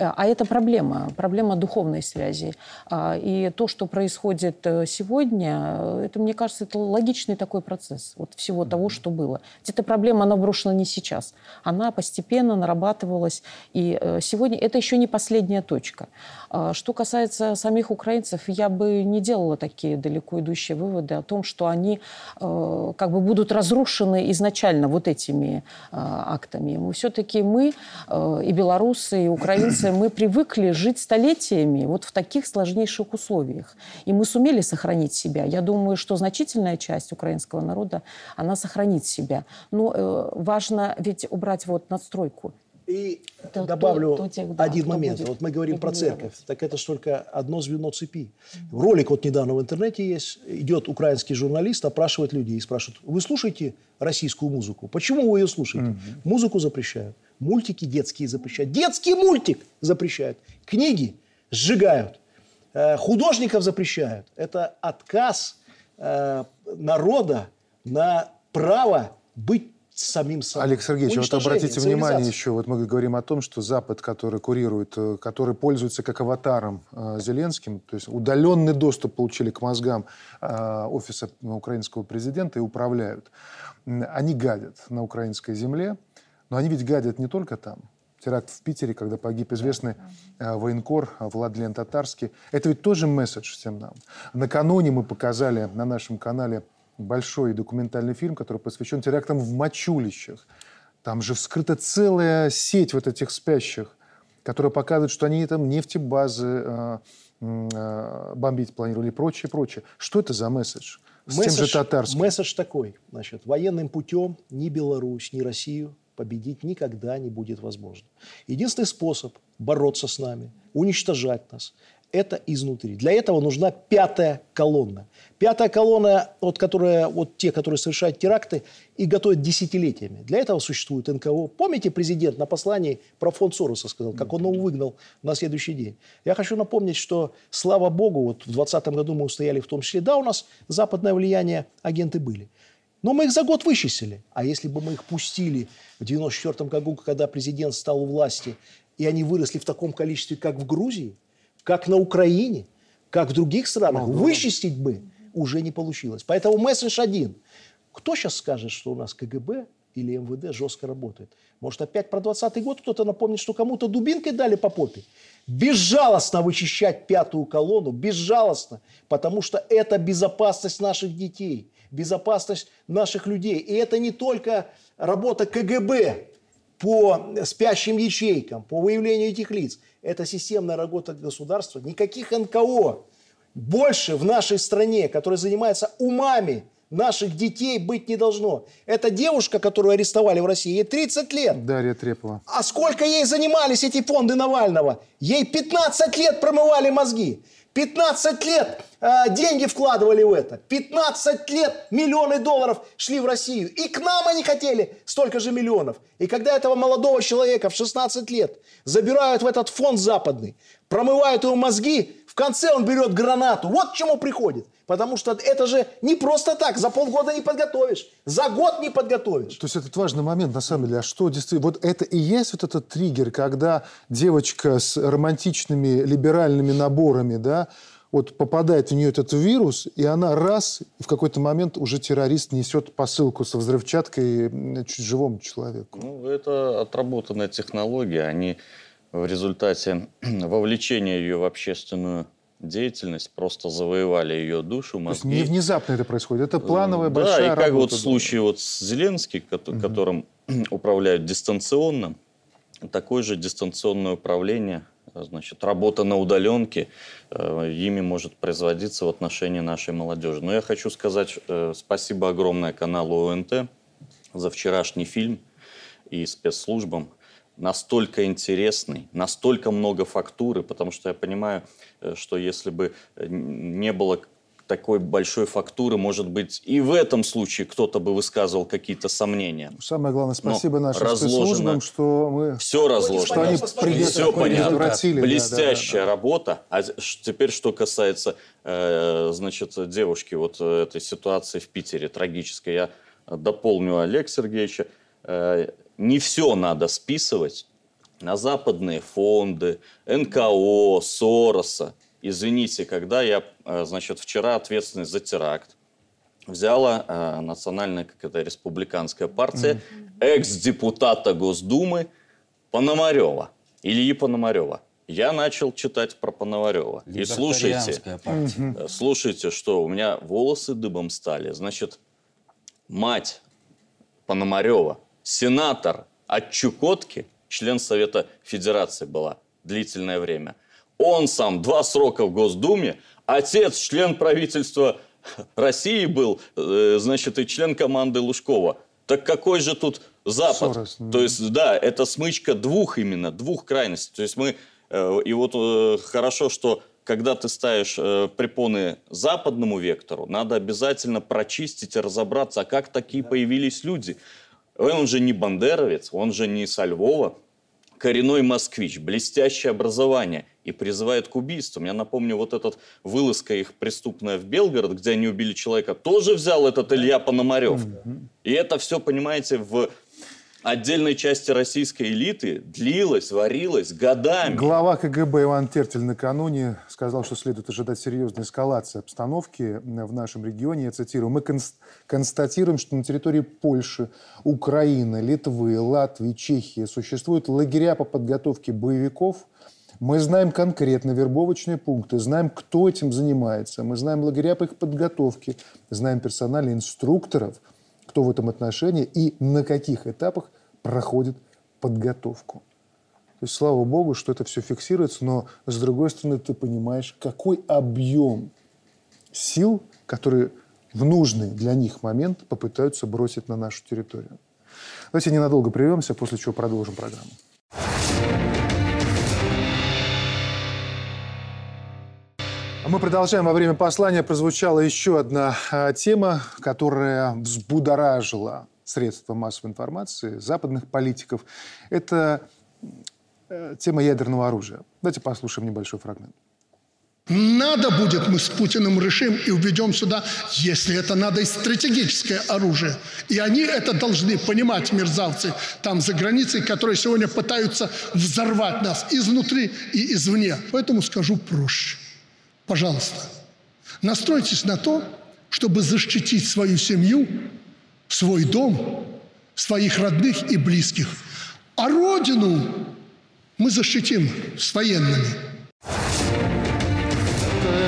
Э, а это проблема, проблема духовной связи. А, и то, что происходит э, сегодня, э, это, мне кажется, это логичный такой процесс вот всего того, что было. Эта проблема, она брошена не сейчас. Она постепенно нарабатывалась. И сегодня это еще не последняя точка. А, что касается самих украинцев, я бы не делала такие далеко идущие выводы о том, что они как бы будут разрушены изначально вот этими актами. Мы все-таки мы, и белорусы, и украинцы, мы привыкли жить столетиями вот в таких сложнейших условиях. И мы сумели сохранить себя. Я думаю, что значительная часть украинского народа, она сохранит себя. Но э, важно ведь убрать вот надстройку. И то, добавлю то, то, да, один момент. Будет, вот мы говорим про церковь. Так это же только одно звено цепи. Mm-hmm. Ролик вот недавно в интернете есть. Идет украинский журналист, опрашивает людей и спрашивает, вы слушаете российскую музыку? Почему вы ее слушаете? Mm-hmm. Музыку запрещают. Мультики детские запрещают. Детский мультик запрещают. Книги сжигают. Э, художников запрещают. Это отказ э, народа на право быть самим собой. Олег Сергеевич, вот обратите внимание еще, вот мы говорим о том, что Запад, который курирует, э, который пользуется как аватаром э, Зеленским, то есть удаленный доступ получили к мозгам э, офиса украинского президента и управляют. Они гадят на украинской земле, но они ведь гадят не только там. Теракт в Питере, когда погиб известный э, военкор Владлен Татарский. Это ведь тоже месседж всем нам. Накануне мы показали на нашем канале большой документальный фильм, который посвящен терактам в мочулищах. Там же вскрыта целая сеть вот этих спящих, которая показывает, что они там нефтебазы э, э, бомбить планировали и прочее, прочее. Что это за месседж? С месседж, тем же татарским. Месседж такой. Значит, военным путем ни Беларусь, ни Россию победить никогда не будет возможно. Единственный способ бороться с нами, уничтожать нас, это изнутри. Для этого нужна пятая колонна. Пятая колонна, вот, которая, вот те, которые совершают теракты и готовят десятилетиями. Для этого существует НКО. Помните, президент на послании про фонд Сороса сказал, как он его выгнал на следующий день. Я хочу напомнить, что, слава богу, вот в 2020 году мы устояли в том числе, да, у нас западное влияние, агенты были. Но мы их за год вычислили. А если бы мы их пустили в 1994 году, когда президент стал у власти, и они выросли в таком количестве, как в Грузии, как на Украине, как в других странах, ну, вычистить бы уже не получилось. Поэтому месседж один. Кто сейчас скажет, что у нас КГБ или МВД жестко работает? Может, опять про 20 год кто-то напомнит, что кому-то дубинкой дали по попе? Безжалостно вычищать пятую колонну, безжалостно, потому что это безопасность наших детей, безопасность наших людей. И это не только работа КГБ по спящим ячейкам, по выявлению этих лиц. Это системная работа государства. Никаких НКО больше в нашей стране, которые занимаются умами наших детей, быть не должно. Это девушка, которую арестовали в России, ей 30 лет. Дарья Трепова. А сколько ей занимались эти фонды Навального? Ей 15 лет промывали мозги. 15 лет э, деньги вкладывали в это. 15 лет миллионы долларов шли в Россию. И к нам они хотели столько же миллионов. И когда этого молодого человека в 16 лет забирают в этот фонд западный, промывают его мозги, в конце он берет гранату. Вот к чему приходит. Потому что это же не просто так. За полгода не подготовишь. За год не подготовишь. То есть этот важный момент, на самом деле. А что действительно... Вот это и есть вот этот триггер, когда девочка с романтичными либеральными наборами, да, вот попадает в нее этот вирус, и она раз, и в какой-то момент уже террорист несет посылку со взрывчаткой чуть живому человеку. Ну, это отработанная технология. Они в результате вовлечения ее в общественную деятельность, просто завоевали ее душу, мозги. То есть не внезапно это происходит, это плановая да, большая Да, и как вот в случае вот с Зеленским, которым угу. управляют дистанционно, такое же дистанционное управление, значит, работа на удаленке, э, ими может производиться в отношении нашей молодежи. Но я хочу сказать э, спасибо огромное каналу ОНТ за вчерашний фильм и спецслужбам настолько интересный, настолько много фактуры, потому что я понимаю, э, что если бы э, не было такой большой фактуры, может быть, и в этом случае кто-то бы высказывал какие-то сомнения. Самое главное, спасибо Но нашим спецслужбам, что мы... Все разложено. Что они все понятно. Блестящая да, да, да. работа. А теперь, что касается, э, значит, девушки, вот этой ситуации в Питере, трагической, я дополню Олег Сергеевича. Э, не все надо списывать на западные фонды, НКО, Сороса. Извините, когда я, э, значит, вчера ответственность за теракт взяла э, национальная какая-то республиканская партия mm-hmm. экс-депутата Госдумы Пономарева, Ильи Пономарева. Я начал читать про Пономарева. И слушайте, партия. слушайте, что у меня волосы дыбом стали. Значит, мать Пономарева – сенатор от Чукотки, член Совета Федерации была длительное время. Он сам два срока в Госдуме, отец член правительства России был, э, значит, и член команды Лужкова. Так какой же тут Запад? Сорос, То есть, да, это смычка двух именно, двух крайностей. То есть мы, э, и вот э, хорошо, что когда ты ставишь препоны западному вектору, надо обязательно прочистить и разобраться, а как такие появились люди. Он же не бандеровец, он же не со Львова, коренной москвич, блестящее образование и призывает к убийствам. Я напомню, вот этот вылазка их преступная в Белгород, где они убили человека, тоже взял этот Илья Пономарев. И это все, понимаете, в отдельной части российской элиты длилось, варилось годами. Глава КГБ Иван Тертель накануне сказал, что следует ожидать серьезной эскалации обстановки в нашем регионе. Я цитирую. «Мы констатируем, что на территории Польши, Украины, Литвы, Латвии, Чехии существуют лагеря по подготовке боевиков, мы знаем конкретно вербовочные пункты, знаем, кто этим занимается, мы знаем лагеря по их подготовке, знаем персонали инструкторов, кто в этом отношении и на каких этапах проходит подготовку. То есть, слава богу, что это все фиксируется, но, с другой стороны, ты понимаешь, какой объем сил, которые в нужный для них момент попытаются бросить на нашу территорию. Давайте ненадолго прервемся, после чего продолжим программу. Мы продолжаем. Во время послания прозвучала еще одна а, тема, которая взбудоражила средства массовой информации западных политиков. Это э, тема ядерного оружия. Давайте послушаем небольшой фрагмент. Надо будет, мы с Путиным решим и уведем сюда, если это надо, и стратегическое оружие. И они это должны понимать, мерзавцы, там за границей, которые сегодня пытаются взорвать нас изнутри и извне. Поэтому скажу проще пожалуйста, настройтесь на то, чтобы защитить свою семью, свой дом, своих родных и близких. А Родину мы защитим с военными.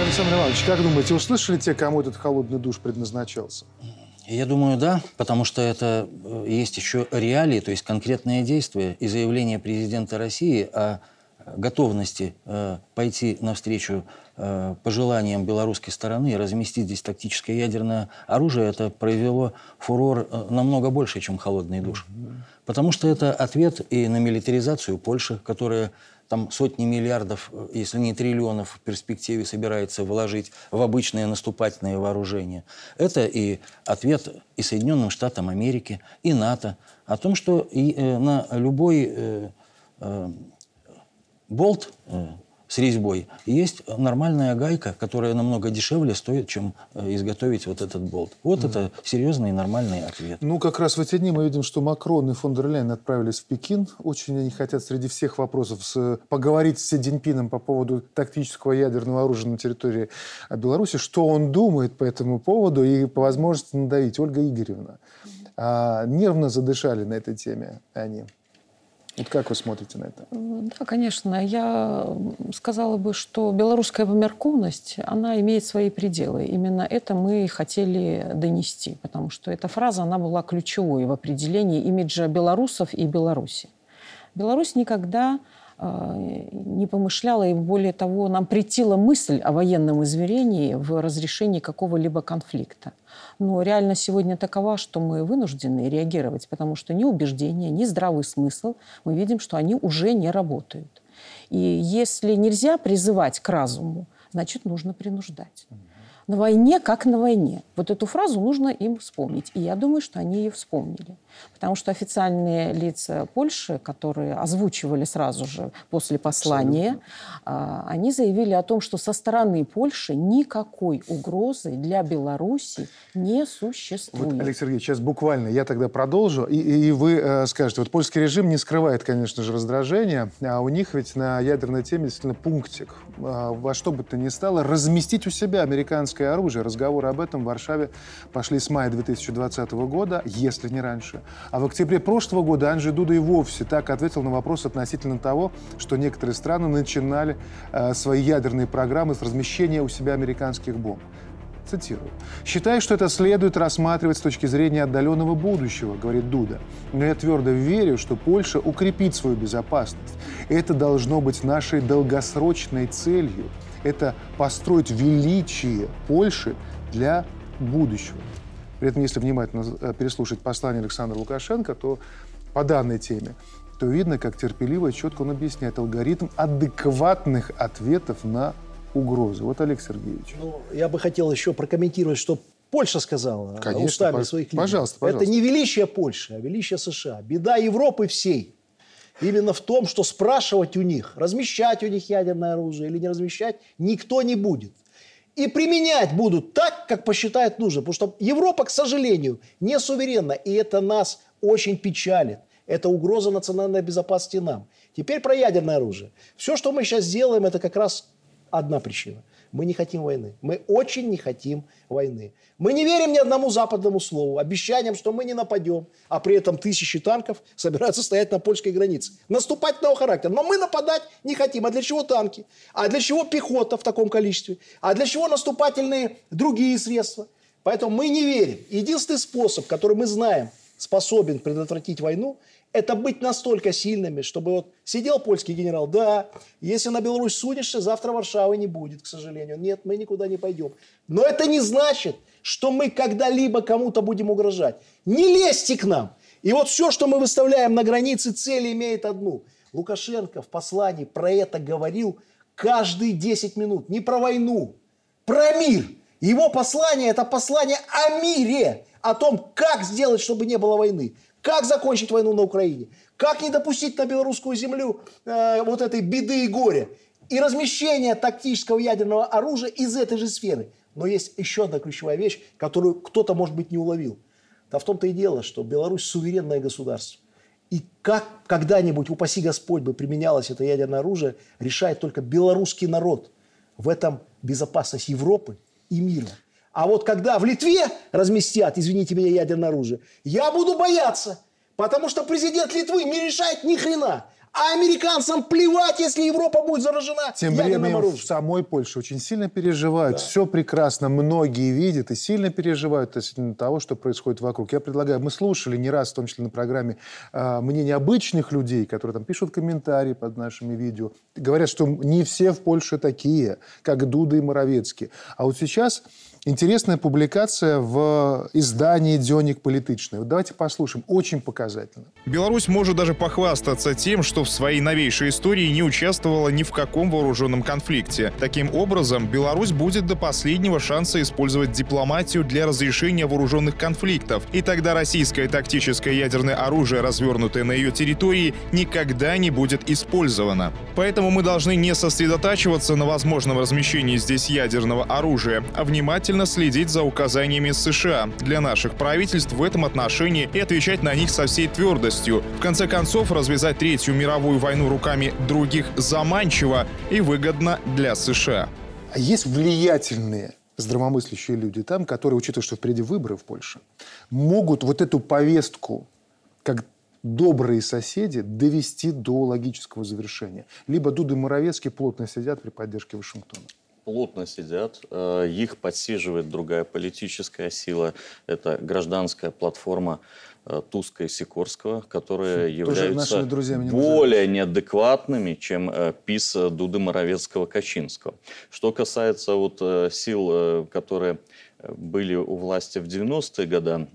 Александр Иванович, как думаете, услышали те, кому этот холодный душ предназначался? Я думаю, да, потому что это э, есть еще реалии, то есть конкретные действия и заявление президента России о готовности э, пойти навстречу э, пожеланиям белорусской стороны и разместить здесь тактическое ядерное оружие, это произвело фурор э, намного больше, чем холодный душ. Потому что это ответ и на милитаризацию Польши, которая там сотни миллиардов, э, если не триллионов в перспективе собирается вложить в обычное наступательное вооружение. Это и ответ и Соединенным Штатам Америки, и НАТО о том, что и, э, на любой э, э, болт, э, с резьбой. Есть нормальная гайка, которая намного дешевле стоит, чем э, изготовить вот этот болт. Вот mm. это серьезный и нормальный ответ. Ну, как раз в эти дни мы видим, что Макрон и фон дер Ляйен отправились в Пекин. Очень они хотят среди всех вопросов с, поговорить с Си Цзиньпином по поводу тактического ядерного оружия на территории Беларуси. Что он думает по этому поводу и по возможности надавить. Ольга Игоревна. А, нервно задышали на этой теме они. Вот как вы смотрите на это? Да, конечно. Я сказала бы, что белорусская померковность, она имеет свои пределы. Именно это мы хотели донести, потому что эта фраза, она была ключевой в определении имиджа белорусов и Беларуси. Беларусь никогда не помышляла, и более того, нам претила мысль о военном измерении в разрешении какого-либо конфликта. Но реально сегодня такова, что мы вынуждены реагировать, потому что ни убеждения, ни здравый смысл, мы видим, что они уже не работают. И если нельзя призывать к разуму, значит, нужно принуждать на войне, как на войне. Вот эту фразу нужно им вспомнить. И я думаю, что они ее вспомнили. Потому что официальные лица Польши, которые озвучивали сразу же после послания, Абсолютно. они заявили о том, что со стороны Польши никакой угрозы для Беларуси не существует. Вот, Алексей Сергеевич, сейчас буквально я тогда продолжу, и, и вы э, скажете, вот польский режим не скрывает, конечно же, раздражения, а у них ведь на ядерной теме действительно пунктик. А, во что бы то ни стало, разместить у себя американское оружие. Разговоры об этом в Варшаве пошли с мая 2020 года, если не раньше. А в октябре прошлого года Анджей Дуда и вовсе так ответил на вопрос относительно того, что некоторые страны начинали э, свои ядерные программы с размещения у себя американских бомб. Цитирую. «Считаю, что это следует рассматривать с точки зрения отдаленного будущего», говорит Дуда. «Но я твердо верю, что Польша укрепит свою безопасность. Это должно быть нашей долгосрочной целью. Это построить величие Польши для будущего». При этом, если внимательно э, переслушать послание Александра Лукашенко, то по данной теме, то видно, как терпеливо и четко он объясняет алгоритм адекватных ответов на угрозы. Вот, Олег Сергеевич. Ну, я бы хотел еще прокомментировать, что Польша сказала Конечно, устами пож- своих лидеров. Пожалуйста, пожалуйста. Это не величие Польши, а величие США. Беда Европы всей именно в том, что спрашивать у них, размещать у них ядерное оружие или не размещать, никто не будет. И применять будут так, как посчитают нужно. Потому что Европа, к сожалению, не суверенна. И это нас очень печалит. Это угроза национальной безопасности нам. Теперь про ядерное оружие. Все, что мы сейчас делаем, это как раз одна причина. Мы не хотим войны. Мы очень не хотим войны. Мы не верим ни одному западному слову, обещаниям, что мы не нападем, а при этом тысячи танков собираются стоять на польской границе. Наступательного характера. Но мы нападать не хотим. А для чего танки? А для чего пехота в таком количестве? А для чего наступательные другие средства? Поэтому мы не верим. Единственный способ, который мы знаем, способен предотвратить войну, это быть настолько сильными, чтобы вот сидел польский генерал, да, если на Беларусь сунешься, завтра Варшавы не будет, к сожалению. Нет, мы никуда не пойдем. Но это не значит, что мы когда-либо кому-то будем угрожать. Не лезьте к нам. И вот все, что мы выставляем на границе, цель имеет одну. Лукашенко в послании про это говорил каждые 10 минут. Не про войну, про мир. Его послание – это послание о мире, о том, как сделать, чтобы не было войны. Как закончить войну на Украине? Как не допустить на белорусскую землю э, вот этой беды и горя? И размещение тактического ядерного оружия из этой же сферы. Но есть еще одна ключевая вещь, которую кто-то, может быть, не уловил. Да в том-то и дело, что Беларусь суверенное государство. И как когда-нибудь, упаси Господь, бы применялось это ядерное оружие, решает только белорусский народ. В этом безопасность Европы и мира. А вот когда в Литве разместят, извините меня, ядерное оружие, я буду бояться. Потому что президент Литвы не решает ни хрена. А американцам плевать, если Европа будет заражена Тем временем оружием. в самой Польше очень сильно переживают. Да. Все прекрасно, многие видят и сильно переживают относительно того, что происходит вокруг. Я предлагаю, мы слушали не раз, в том числе на программе, э, мнение обычных людей, которые там пишут комментарии под нашими видео. Говорят, что не все в Польше такие, как Дуда и Моровецкий. А вот сейчас Интересная публикация в издании «Дёник политичный». Вот давайте послушаем. Очень показательно. Беларусь может даже похвастаться тем, что в своей новейшей истории не участвовала ни в каком вооруженном конфликте. Таким образом, Беларусь будет до последнего шанса использовать дипломатию для разрешения вооруженных конфликтов, и тогда российское тактическое ядерное оружие, развернутое на ее территории, никогда не будет использовано. Поэтому мы должны не сосредотачиваться на возможном размещении здесь ядерного оружия, а внимательно следить за указаниями США для наших правительств в этом отношении и отвечать на них со всей твердостью. В конце концов, развязать Третью мировую войну руками других заманчиво и выгодно для США. А есть влиятельные здравомыслящие люди там, которые, учитывая, что впереди выборы в Польше, могут вот эту повестку, как добрые соседи, довести до логического завершения. Либо Дуда и Моровецкий плотно сидят при поддержке Вашингтона плотно сидят, э, их подсиживает другая политическая сила, это гражданская платформа Туска и Сикорского, которые Тоже являются более неадекватными, чем э, ПИС Дуды Моровецкого-Качинского. Что касается вот сил, которые были у власти в 90-е годы,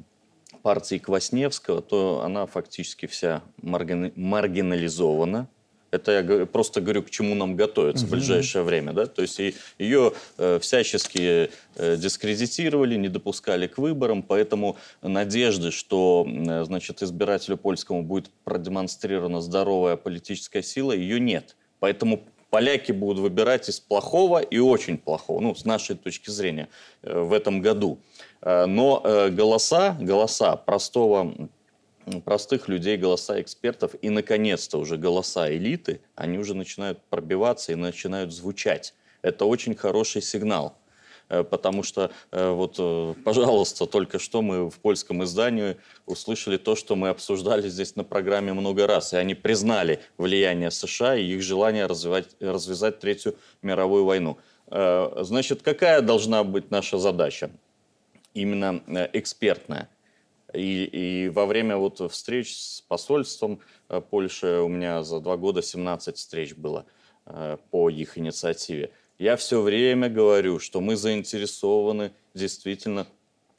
партии Квасневского, то она фактически вся маргинализована, это я просто говорю, к чему нам готовиться угу. в ближайшее время. Да? То есть ее э, всячески э, дискредитировали, не допускали к выборам, поэтому надежды, что э, значит, избирателю польскому будет продемонстрирована здоровая политическая сила, ее нет. Поэтому поляки будут выбирать из плохого и очень плохого, ну, с нашей точки зрения, э, в этом году. Э, но э, голоса, голоса простого простых людей, голоса экспертов и, наконец-то, уже голоса элиты, они уже начинают пробиваться и начинают звучать. Это очень хороший сигнал. Э, потому что, э, вот, э, пожалуйста, только что мы в польском издании услышали то, что мы обсуждали здесь на программе много раз. И они признали влияние США и их желание развивать, развязать Третью мировую войну. Значит, какая должна быть наша задача? Именно экспертная – и, и во время вот встреч с посольством э, Польши у меня за два года 17 встреч было э, по их инициативе. Я все время говорю, что мы заинтересованы действительно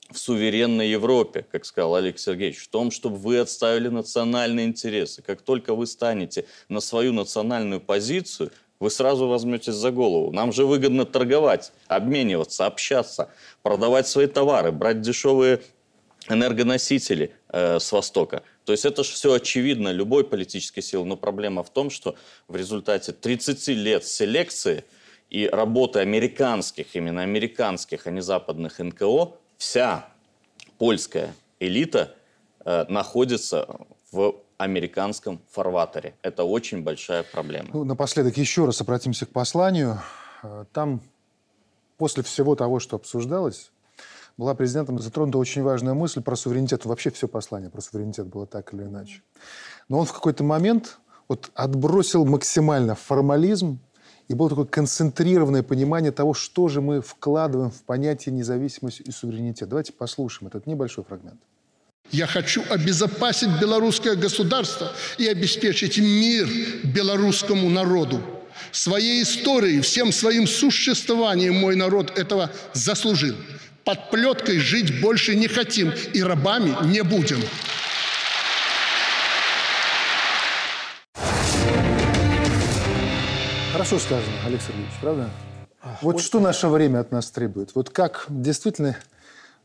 в суверенной Европе, как сказал Олег Сергеевич, в том, чтобы вы отставили национальные интересы. Как только вы станете на свою национальную позицию, вы сразу возьметесь за голову. Нам же выгодно торговать, обмениваться, общаться, продавать свои товары, брать дешевые энергоносители э, с Востока. То есть это же все очевидно любой политической силы, но проблема в том, что в результате 30 лет селекции и работы американских, именно американских, а не западных НКО, вся польская элита э, находится в американском фарватере. Это очень большая проблема. Ну, напоследок еще раз обратимся к посланию. Э, там после всего того, что обсуждалось, была президентом затронута очень важная мысль про суверенитет. Вообще все послание про суверенитет было так или иначе. Но он в какой-то момент вот отбросил максимально формализм, и было такое концентрированное понимание того, что же мы вкладываем в понятие независимость и суверенитет. Давайте послушаем этот небольшой фрагмент. Я хочу обезопасить белорусское государство и обеспечить мир белорусскому народу. Своей историей, всем своим существованием мой народ этого заслужил. Под плеткой жить больше не хотим и рабами не будем. Хорошо сказано, Олег Сергеевич, правда? Вот, вот что наше время от нас требует? Вот как действительно,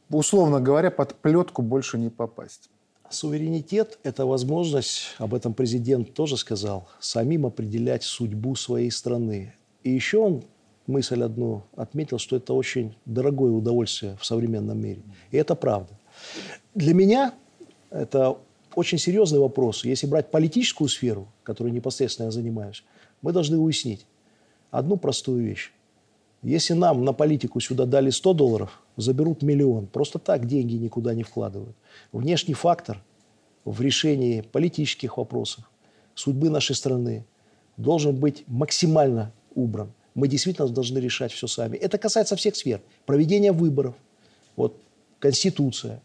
условно говоря, под плетку больше не попасть? Суверенитет – это возможность, об этом президент тоже сказал, самим определять судьбу своей страны. И еще он мысль одну отметил, что это очень дорогое удовольствие в современном мире. И это правда. Для меня это очень серьезный вопрос. Если брать политическую сферу, которой непосредственно я занимаюсь, мы должны уяснить одну простую вещь. Если нам на политику сюда дали 100 долларов, заберут миллион. Просто так деньги никуда не вкладывают. Внешний фактор в решении политических вопросов, судьбы нашей страны должен быть максимально убран – мы действительно должны решать все сами. Это касается всех сфер. Проведения выборов, вот, Конституция.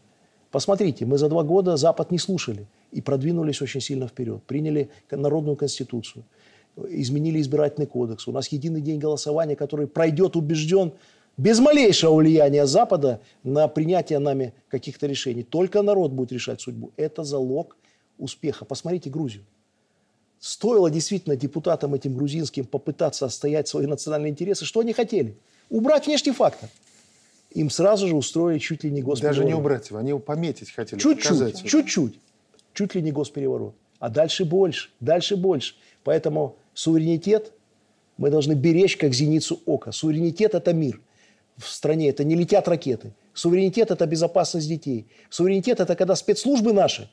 Посмотрите, мы за два года Запад не слушали и продвинулись очень сильно вперед. Приняли народную конституцию, изменили избирательный кодекс. У нас единый день голосования, который пройдет убежден без малейшего влияния Запада на принятие нами каких-то решений. Только народ будет решать судьбу. Это залог успеха. Посмотрите Грузию. Стоило действительно депутатам этим грузинским попытаться отстоять свои национальные интересы, что они хотели? Убрать внешний фактор. Им сразу же устроили чуть ли не госпереворот. Даже не убрать его, они его пометить хотели. Чуть-чуть, чуть-чуть. Чуть ли не госпереворот. А дальше больше, дальше больше. Поэтому суверенитет мы должны беречь как зеницу ока. Суверенитет – это мир. В стране это не летят ракеты. Суверенитет – это безопасность детей. Суверенитет – это когда спецслужбы наши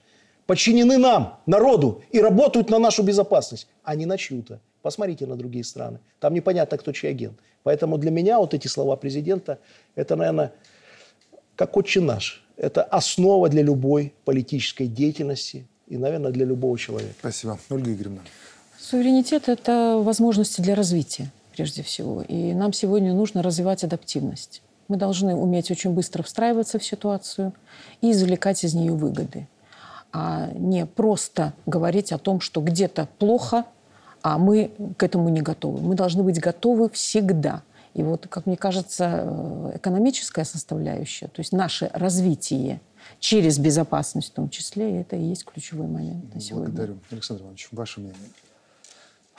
подчинены нам, народу, и работают на нашу безопасность, а не на чью-то. Посмотрите на другие страны. Там непонятно, кто чей агент. Поэтому для меня вот эти слова президента, это, наверное, как отче наш. Это основа для любой политической деятельности и, наверное, для любого человека. Спасибо. Ольга Игоревна. Суверенитет – это возможности для развития, прежде всего. И нам сегодня нужно развивать адаптивность. Мы должны уметь очень быстро встраиваться в ситуацию и извлекать из нее выгоды. А не просто говорить о том, что где-то плохо, а мы к этому не готовы. Мы должны быть готовы всегда. И вот, как мне кажется, э, экономическая составляющая, то есть наше развитие через безопасность в том числе, это и есть ключевой момент на сегодня. Благодарю. Александр Иванович, ваше мнение?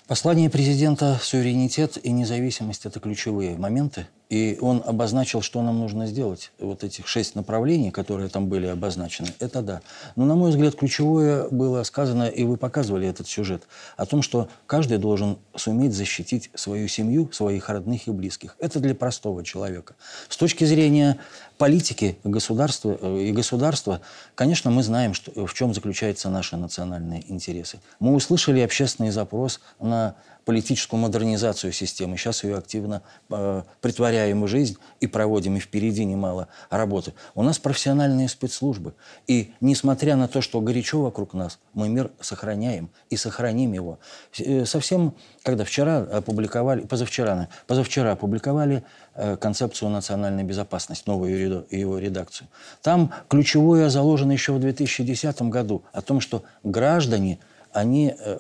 Послание президента «Суверенитет и независимость» – это ключевые моменты. И он обозначил, что нам нужно сделать. Вот этих шесть направлений, которые там были обозначены, это да. Но, на мой взгляд, ключевое было сказано, и вы показывали этот сюжет, о том, что каждый должен суметь защитить свою семью, своих родных и близких. Это для простого человека. С точки зрения политики государства э, и государства, конечно, мы знаем, что, в чем заключаются наши национальные интересы. Мы услышали общественный запрос на политическую модернизацию системы. Сейчас ее активно э, притворяем в жизнь и проводим, и впереди немало работы. У нас профессиональные спецслужбы. И несмотря на то, что горячо вокруг нас, мы мир сохраняем и сохраним его. Э, совсем, когда вчера опубликовали, позавчера, позавчера опубликовали э, концепцию национальной безопасности, новую его редакцию. Там ключевое заложено еще в 2010 году о том, что граждане, они э,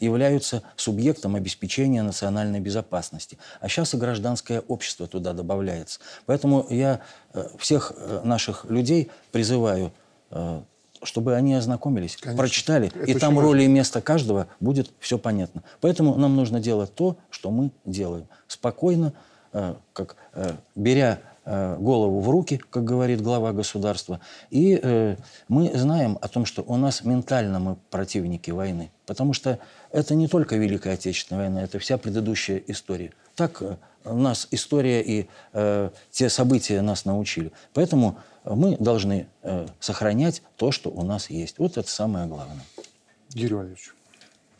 являются субъектом обеспечения национальной безопасности. А сейчас и гражданское общество туда добавляется. Поэтому я э, всех э, наших людей призываю, э, чтобы они ознакомились, Конечно. прочитали, Это и там роли и место каждого будет все понятно. Поэтому нам нужно делать то, что мы делаем. Спокойно, как беря голову в руки, как говорит глава государства. И э, мы знаем о том, что у нас ментально мы противники войны. Потому что это не только Великая Отечественная война, это вся предыдущая история. Так э, нас история и э, те события нас научили. Поэтому мы должны э, сохранять то, что у нас есть. Вот это самое главное. Юрий Валерьевич.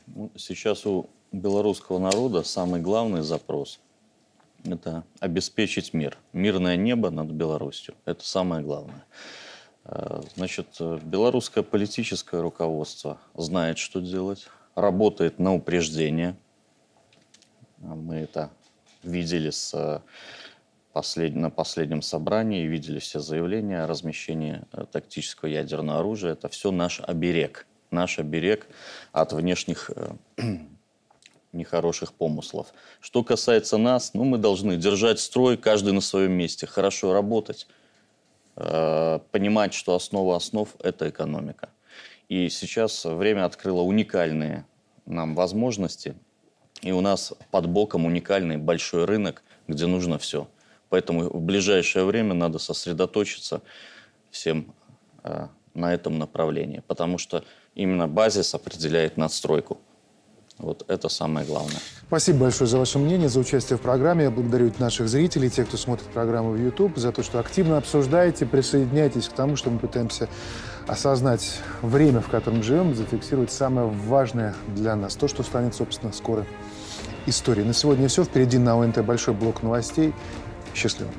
Ну, сейчас у белорусского народа самый главный запрос – это обеспечить мир. Мирное небо над Беларусью. Это самое главное. Э, значит, э, белорусское политическое руководство знает, что делать, работает на упреждение. А мы это видели с э, послед... на последнем собрании, видели все заявления о размещении тактического ядерного оружия. Это все наш оберег. Наш оберег от внешних нехороших помыслов. Что касается нас, ну, мы должны держать строй, каждый на своем месте, хорошо работать, Э, понимать, что основа основ – это экономика. И сейчас время открыло уникальные нам возможности, и у нас под боком уникальный большой рынок, где нужно все. Поэтому в ближайшее время надо сосредоточиться всем э, на этом направлении, потому что именно базис определяет надстройку. Вот это самое главное. Спасибо большое за ваше мнение, за участие в программе. Я благодарю наших зрителей, тех, кто смотрит программу в YouTube, за то, что активно обсуждаете, присоединяйтесь к тому, что мы пытаемся осознать время, в котором живем, зафиксировать самое важное для нас, то, что станет, собственно, скоро историей. На сегодня все. Впереди на ОНТ большой блок новостей. Счастливо.